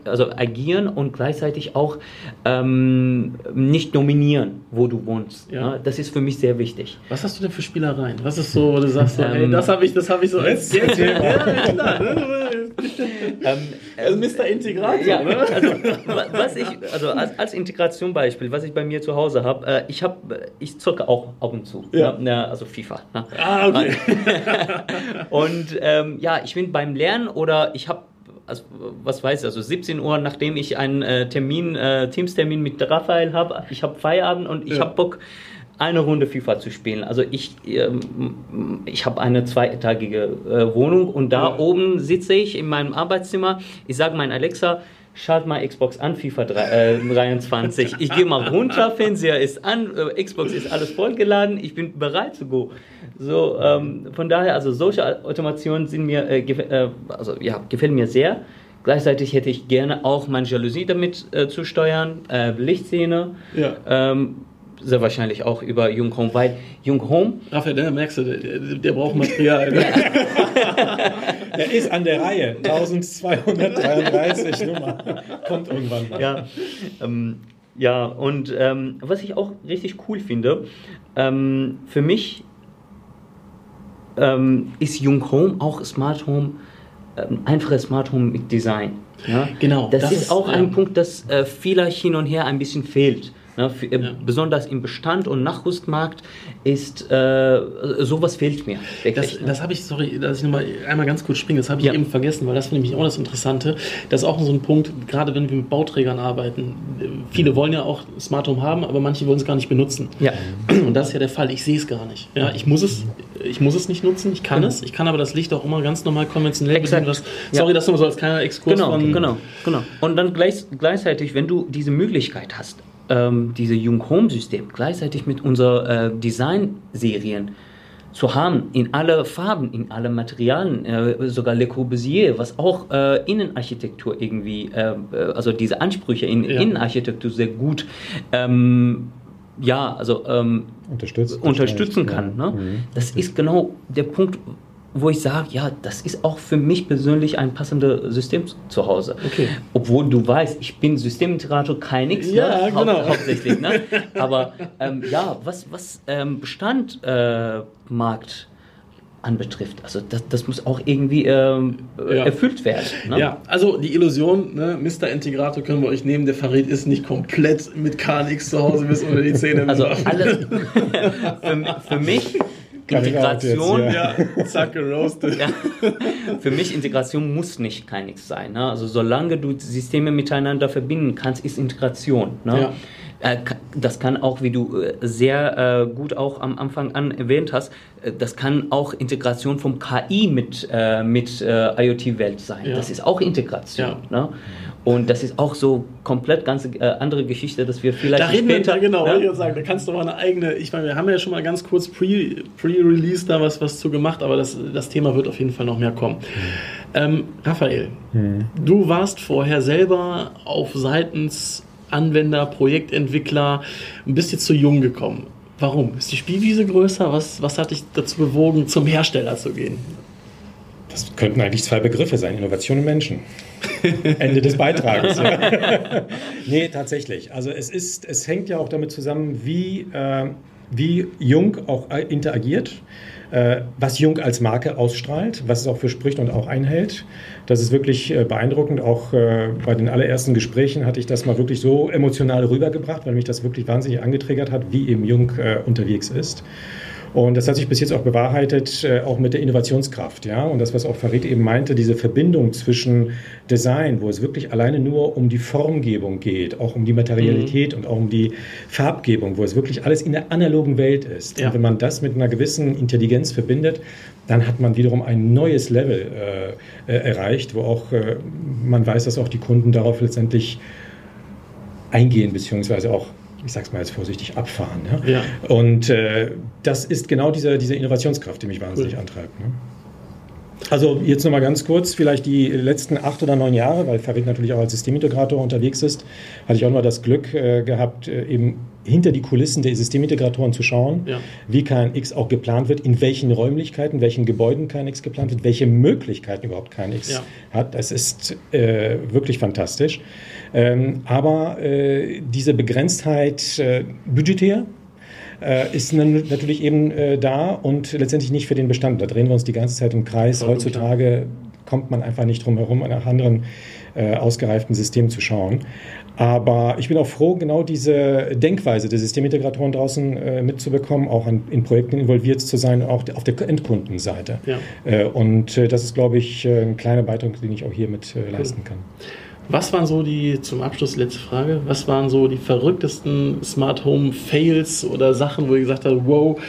also agieren und gleichzeitig auch ähm, nicht dominieren, wo du wohnst. Ja. Ja. Das ist für mich sehr wichtig. Was hast du denn für Spielereien? Was ist so, wo du sagst, so, Ähm, das habe ich, das habe ich so jetzt erzähl ja, klar, ne? Ähm, Also Mr. Integrator, Ja, ne? also wa- was ich, also als, als Integrationbeispiel, was ich bei mir zu Hause habe, äh, ich habe, ich zocke auch ab und zu, Ja. ne, also FIFA. Ne? Ah, okay. Und ähm, ja, ich bin beim Lernen oder ich habe, also, was weiß ich, also 17 Uhr, nachdem ich einen äh, Termin, äh, Teamstermin mit Raphael habe, ich habe Feierabend und ich Ja. habe Bock, eine Runde FIFA zu spielen. Also ich, ähm, ich habe eine zweietagige äh, Wohnung und da Ja. oben sitze ich in meinem Arbeitszimmer. Ich sage mein Alexa, schalt mal Xbox an, FIFA 3, äh, 23. Ich gehe mal runter, Fernseher ist an, äh, Xbox ist alles vollgeladen, ich bin bereit zu go. So, ähm, von daher, also solche Automationen sind mir, äh, äh, also ja, gefällt mir sehr. Gleichzeitig hätte ich gerne auch meine Jalousie damit äh, zu steuern, äh, Lichtszene. Ja. Ähm, sehr wahrscheinlich auch über Jung Home, weil Jung Home Raphael, der merkst du, der, der braucht Material. Ne? Er ist an der Reihe. 1233 Nummer. Kommt irgendwann mal. ja, ähm, ja, und ähm, was ich auch richtig cool finde, ähm, für mich ähm, ist Jung Home, auch Smart Home, ähm, einfaches Smart Home mit Design. Ja? Genau, Das, das ist ist, auch ein Punkt, das äh, vielleicht hin und her ein bisschen fehlt. Ne? Für, äh, Ja. Besonders im Bestand und Nachrüstmarkt ist äh, sowas fehlt mir. Wirklich, Das, ne? das habe ich, sorry, dass ich nochmal einmal ganz kurz springe, das habe ich Ja. eben vergessen, weil das finde ich auch das Interessante. Das ist auch so ein Punkt, gerade wenn wir mit Bauträgern arbeiten. Viele wollen ja auch Smart Home haben, aber manche wollen es gar nicht benutzen. ja. Und das ist ja der Fall. Ich sehe es gar nicht. Ja, ich muss es, ich muss es nicht nutzen. Ich kann Genau. es. Ich kann aber das Licht auch immer ganz normal konventionell bedienen. Das, Ja. sorry, das nur so als kleiner Exkurs Genau, von. genau, genau. Und dann gleich, gleichzeitig, wenn du diese Möglichkeit hast, ähm, diese Jung Home System gleichzeitig mit unserer äh, Design-Serien zu haben, in alle Farben, in alle Materialien, äh, sogar Le Corbusier, was auch äh, Innenarchitektur irgendwie, äh, äh, also diese Ansprüche in Ja. Innenarchitektur sehr gut, ähm, ja, also ähm, unterstützen Ja. kann. Ne? Mhm. Das ist genau der Punkt, wo ich sage, ja, das ist auch für mich persönlich ein passendes System zu Hause. Okay. Obwohl du weißt, ich bin Systemintegrator, kein Nix, Ja, ne? genau. Haupt, hauptsächlich. Ne? Aber ähm, ja, was, was ähm, Bestand äh, anbetrifft, also das, das muss auch irgendwie ähm, äh, Ja. erfüllt werden. Ne? Ja, also die Illusion, ne, Mr. Integrator können wir euch nehmen, der Farid ist nicht komplett mit KNX zu Hause bis unter die Zähne. Also alle, für, für mich Kann jetzt, Integration ja. ja, zack, roasted. Ja. Für mich Integration muss nicht kein Nix sein. Ne? Also solange du Systeme miteinander verbinden kannst, ist Integration. Ne? Ja. Äh, Das kann auch, wie du äh, sehr äh, gut auch am Anfang an erwähnt hast, das kann auch Integration vom KI mit, äh, mit äh, IoT-Welt sein. Ja. Das ist auch Integration. Ne? Und das ist auch so komplett ganz äh, andere Geschichte, dass wir vielleicht Da reden wir, später... genau, ne? wollte ich jetzt sagen, da kannst du mal eine eigene, ich meine, wir haben ja schon mal ganz kurz pre- pre-release da was, was zu gemacht, aber das, das Thema wird auf jeden Fall noch mehr kommen. Ähm, Raphael, du warst vorher selber auf seitens Anwender, Projektentwickler, ein bisschen zu jung gekommen. Warum? Ist die Spielwiese größer? Was, was hat dich dazu bewogen, zum Hersteller zu gehen? Das könnten eigentlich zwei Begriffe sein, Innovation und Menschen. Ende des Beitrages. Ja. nee, tatsächlich. Also es ist, es hängt ja auch damit zusammen, wie, äh, wie Jung auch äh, interagiert, was Jung als Marke ausstrahlt, was es auch für spricht und auch einhält. Das ist wirklich äh, beeindruckend. Auch äh, bei den allerersten Gesprächen hatte ich das mal wirklich so emotional rübergebracht, weil mich das wirklich wahnsinnig angetriggert hat, wie eben Jung äh, unterwegs ist. Und das hat sich bis jetzt auch bewahrheitet, äh, auch mit der Innovationskraft. Ja? Und das, was auch Farid eben meinte, diese Verbindung zwischen Design, wo es wirklich alleine nur um die Formgebung geht, auch um die Materialität und auch um die Farbgebung, wo es wirklich alles in der analogen Welt ist. Ja. Und wenn man das mit einer gewissen Intelligenz verbindet, dann hat man wiederum ein neues Level äh, äh, erreicht, wo auch äh, man weiß, dass auch die Kunden darauf letztendlich eingehen, beziehungsweise auch, ich sag's mal jetzt vorsichtig, abfahren. Ja? Ja. Und äh, das ist genau diese, diese Innovationskraft, die mich wahnsinnig Cool. antreibt. Ne? Also jetzt nochmal ganz kurz, vielleicht die letzten acht oder neun Jahre, weil Farid natürlich auch als Systemintegrator unterwegs ist, hatte ich auch mal das Glück äh, gehabt, äh, eben hinter die Kulissen der Systemintegratoren zu schauen, Ja. wie KNX auch geplant wird, in welchen Räumlichkeiten, welchen Gebäuden KNX geplant wird, welche Möglichkeiten überhaupt KNX Ja. hat. Das ist äh, wirklich fantastisch. Ähm, aber äh, diese Begrenztheit äh, budgetär, äh, ist natürlich eben äh, da und letztendlich nicht für den Bestand. Da drehen wir uns die ganze Zeit im Kreis. Vollkommen Heutzutage kommt man einfach nicht drum herum, nach anderen äh, ausgereiften Systemen zu schauen. Aber ich bin auch froh, genau diese Denkweise der Systemintegratoren draußen äh, mitzubekommen, auch an, in Projekten involviert zu sein, auch auf der Endkundenseite. Ja. Äh, und äh, das ist, glaube ich, äh, ein kleiner Beitrag, den ich auch hier mit leisten kann. Was waren so die, zum Abschluss letzte Frage, was waren so die verrücktesten Smart Home Fails oder Sachen, wo ihr gesagt habt, wow,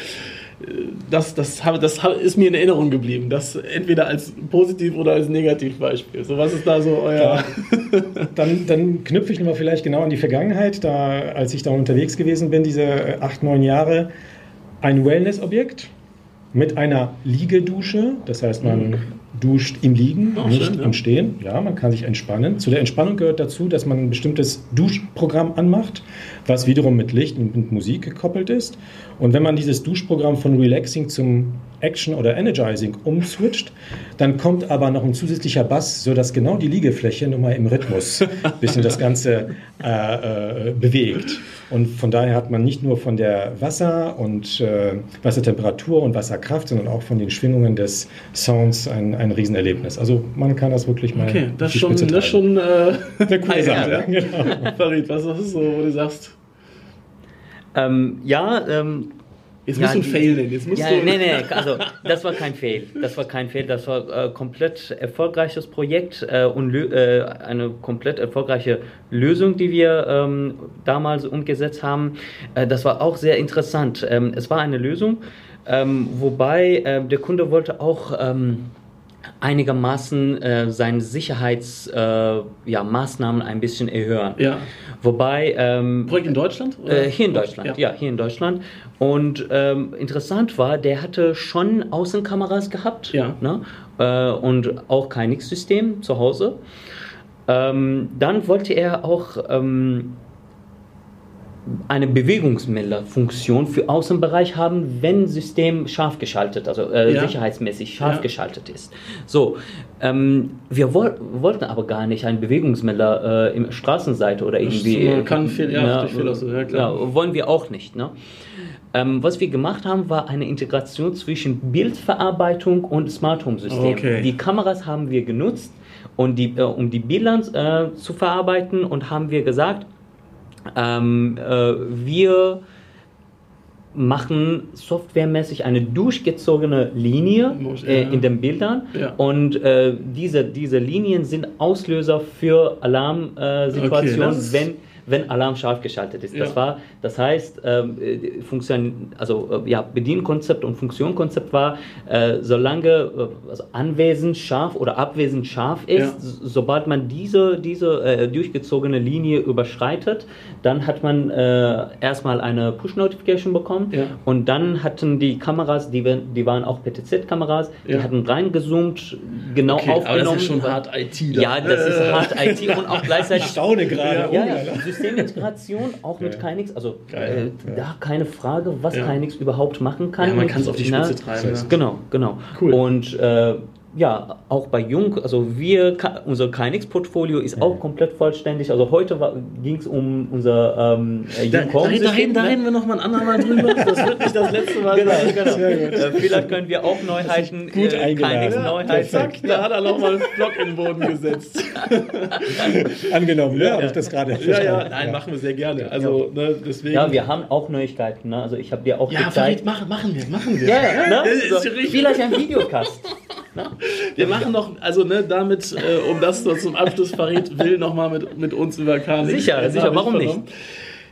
äh, das, das, das ist mir in Erinnerung geblieben. Das entweder als positiv oder als Negativbeispiel. So, was ist da so euer. Dann, dann knüpfe ich nochmal vielleicht genau an die Vergangenheit, da, als ich da unterwegs gewesen bin, diese äh, acht, neun Jahre, ein Wellness-Objekt mit einer Liegedusche. Das heißt, man duscht im Liegen, Oh, nicht schön, ja. im Stehen. Ja, man kann sich entspannen. Zu der Entspannung gehört dazu, dass man ein bestimmtes Duschprogramm anmacht, was wiederum mit Licht und mit Musik gekoppelt ist. Und wenn man dieses Duschprogramm von Relaxing zum Action oder Energizing umswitcht, dann kommt aber noch ein zusätzlicher Bass, sodass genau die Liegefläche nochmal im Rhythmus ein bisschen das Ganze äh, äh, bewegt. Und von daher hat man nicht nur von der Wasser- und äh, Wassertemperatur und Wasserkraft, sondern auch von den Schwingungen des Sounds ein, ein Riesenerlebnis. Also man kann das wirklich mal. Okay, das ist schon, das ist schon äh, eine coole Sache. Ja. Genau. Farid, was ist so, wo du sagst? Ähm, ja, ähm, Jetzt musst ja, du Fail nennen. Jetzt musst ja, du nee, nee, also das war kein Fail. Das war kein Fail. Das war äh, komplett erfolgreiches Projekt äh, und äh, eine komplett erfolgreiche Lösung, die wir ähm, damals umgesetzt haben. Äh, das war auch sehr interessant. Ähm, es war eine Lösung, ähm, wobei äh, der Kunde wollte auch ähm, einigermaßen äh, seine Sicherheitsmaßnahmen äh, ja, ein bisschen erhöhen. Ja. Wobei. Ähm, Projekt in Deutschland? Äh, hier in Deutschland, ja. ja. hier in Deutschland. Und ähm, interessant war, der hatte schon Außenkameras gehabt ja. ne? Äh, und auch kein Nix-System zu Hause. Ähm, dann wollte er auch ähm, eine Bewegungsmelderfunktion für Außenbereich haben, wenn System scharf geschaltet, also äh, ja. sicherheitsmäßig scharf ja. geschaltet ist. So, ähm, wir wo wollten aber gar nicht einen Bewegungsmelder äh, im Straßenseite oder irgendwie. Das kann viel, ja, ne, viel ja, klar. wollen wir auch nicht. Ne? Ähm, was wir gemacht haben, war eine Integration zwischen Bildverarbeitung und Smart Home System. Okay. Die Kameras haben wir genutzt, und die, äh, um die Bilder äh, zu verarbeiten und haben wir gesagt, ähm, äh, wir machen softwaremäßig eine durchgezogene Linie äh, in den Bildern ja. und äh, diese, diese Linien sind Auslöser für Alarmsituationen, okay, wenn wenn Alarm scharf geschaltet ist. Ja. Das war, das heißt, ähm, äh, Funktion, also äh, ja, Bedienkonzept und Funktionkonzept war, äh, solange äh, also anwesend scharf oder abwesend scharf ist, ja. sobald man diese, diese äh, durchgezogene Linie überschreitet, dann hat man äh, erstmal eine Push-Notification bekommen ja. und dann hatten die Kameras, die, die waren auch PTZ-Kameras, die hatten reingezoomt, genau okay, aufgenommen. Aber das ist schon hart IT. Da. Ja, das ist hart IT und auch gleichzeitig. Ich staune gerade. Ja, ja, Systemintegration auch mit. KNX, also äh, da keine Frage, was ja. KNX überhaupt machen kann. Ja, man kann es auf die Spitze treiben. Genau, genau. Cool. Und äh, ja, auch bei Jung, also wir, unser KNX-Portfolio ist auch komplett vollständig. Also heute ging es um unser ähm, Jung da, da, da, reden, da reden wir noch mal ein andermal drüber. Das wird nicht das letzte Mal genau, sein. Genau. Äh, vielleicht können wir auch Neuheiten, gut äh, KNX-Neuheiten. Ja, da hat er nochmal einen Block in den Boden gesetzt. Angenommen, ja, habe ich das gerade Ja, ja, nein, machen wir sehr gerne. Also, ne, deswegen. Ja, wir haben auch Neuigkeiten. Ne? Also ich habe dir auch ja, gezeigt. Ja, machen, machen wir, machen wir. Ja, ja, ne? so, vielleicht ein Videocast. Wir machen noch, also ne, damit, äh, um das so zum Abschluss Farid will, nochmal mit, mit uns über KNX. Sicher, sicher, warum nicht?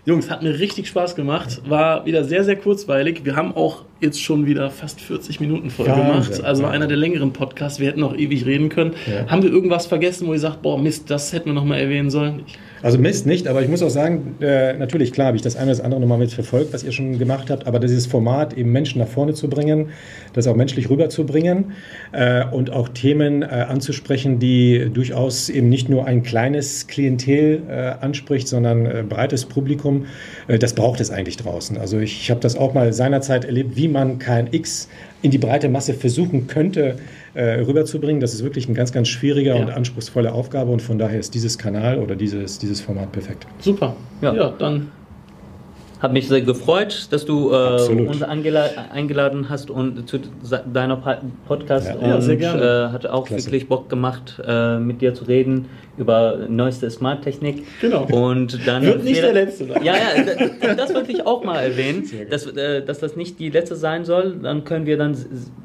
Jungs, hat mir richtig Spaß gemacht. War wieder sehr, sehr kurzweilig. Wir haben auch jetzt schon wieder fast 40 Minuten voll Wahnsinn, gemacht. Also einer der längeren Podcasts. Wir hätten noch ewig reden können. Ja. Haben wir irgendwas vergessen, wo ihr sagt, boah, Mist, das hätten wir nochmal erwähnen sollen? Also Mist nicht, aber ich muss auch sagen, äh, natürlich, klar, habe ich das eine oder das andere nochmal mit verfolgt, was ihr schon gemacht habt, aber dieses Format, eben Menschen nach vorne zu bringen, das auch menschlich rüberzubringen äh, und auch Themen äh, anzusprechen, die durchaus eben nicht nur ein kleines Klientel äh, anspricht, sondern äh, breites Publikum, äh, das braucht es eigentlich draußen. Also ich, ich habe das auch mal seinerzeit erlebt, wie man KNX in die breite Masse versuchen könnte, äh, rüberzubringen. Das ist wirklich eine ganz, ganz schwierige ja. und anspruchsvolle Aufgabe und von daher ist dieses Kanal oder dieses, dieses Format perfekt. Super. Ja, ja dann hat mich sehr gefreut, dass du äh, uns eingeladen hast und zu deiner Podcast ja, ja, sehr gerne. Äh, hat auch Klasse. wirklich Bock gemacht, äh, mit dir zu reden über neueste Smart-Technik. Genau. Und dann wird nicht der letzte. Sein. Ja, ja, das, wollte ich auch mal erwähnen, dass, äh, dass das nicht die letzte sein soll. Dann können wir dann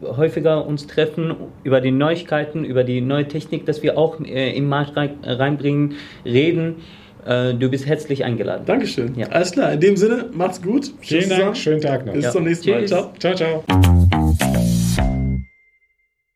häufiger uns treffen über die Neuigkeiten, über die neue Technik, dass wir auch äh, im Markt reinbringen, reden. Äh, du bist herzlich eingeladen. Dankeschön. Ja. Alles klar. In dem Sinne, macht's gut. Vielen Dank. Schönen Tag noch. Bis ja. zum nächsten Mal. Ciao. Ciao, ciao.